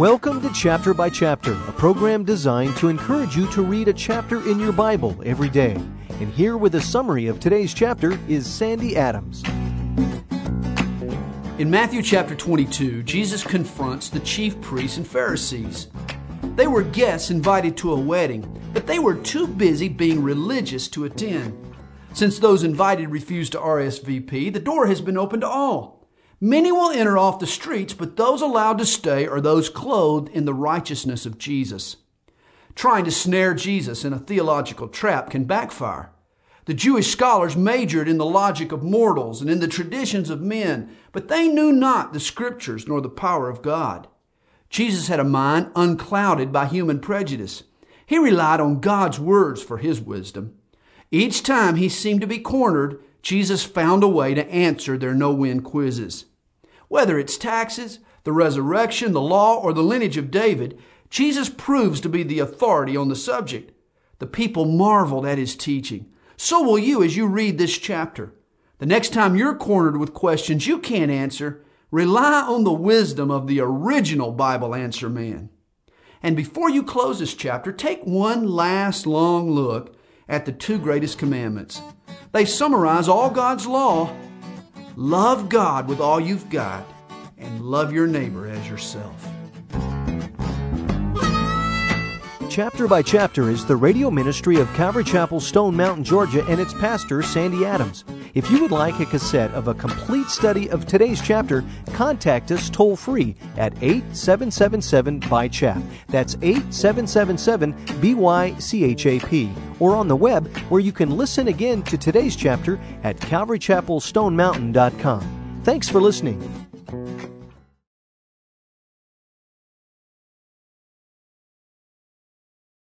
Welcome to Chapter by Chapter, a program designed to encourage you to read a chapter in your Bible every day. And here with a summary of today's chapter is Sandy Adams. In Matthew chapter 22, Jesus confronts the chief priests and Pharisees. They were guests invited to a wedding, but they were too busy being religious to attend. Since those invited refused to RSVP, the door has been opened to all. Many will enter off the streets, but those allowed to stay are those clothed in the righteousness of Jesus. Trying to snare Jesus in a theological trap can backfire. The Jewish scholars majored in the logic of mortals and in the traditions of men, but they knew not the scriptures nor the power of God. Jesus had a mind unclouded by human prejudice. He relied on God's words for his wisdom. Each time he seemed to be cornered, Jesus found a way to answer their no win quizzes. Whether it's taxes, the resurrection, the law, or the lineage of David, Jesus proves to be the authority on the subject. The people marveled at his teaching. So will you as you read this chapter. The next time you're cornered with questions you can't answer, rely on the wisdom of the original Bible answer man. And before you close this chapter, take one last long look at the two greatest commandments. They summarize all God's law Love God with all you've got and love your neighbor as yourself. Chapter by Chapter is the radio ministry of Calvary Chapel, Stone Mountain, Georgia, and its pastor, Sandy Adams. If you would like a cassette of a complete study of today's chapter, contact us toll free at 8777 by chap. That's 8777 BYCHAP. Or on the web, where you can listen again to today's chapter at calvarychapelstonemountain.com. Thanks for listening.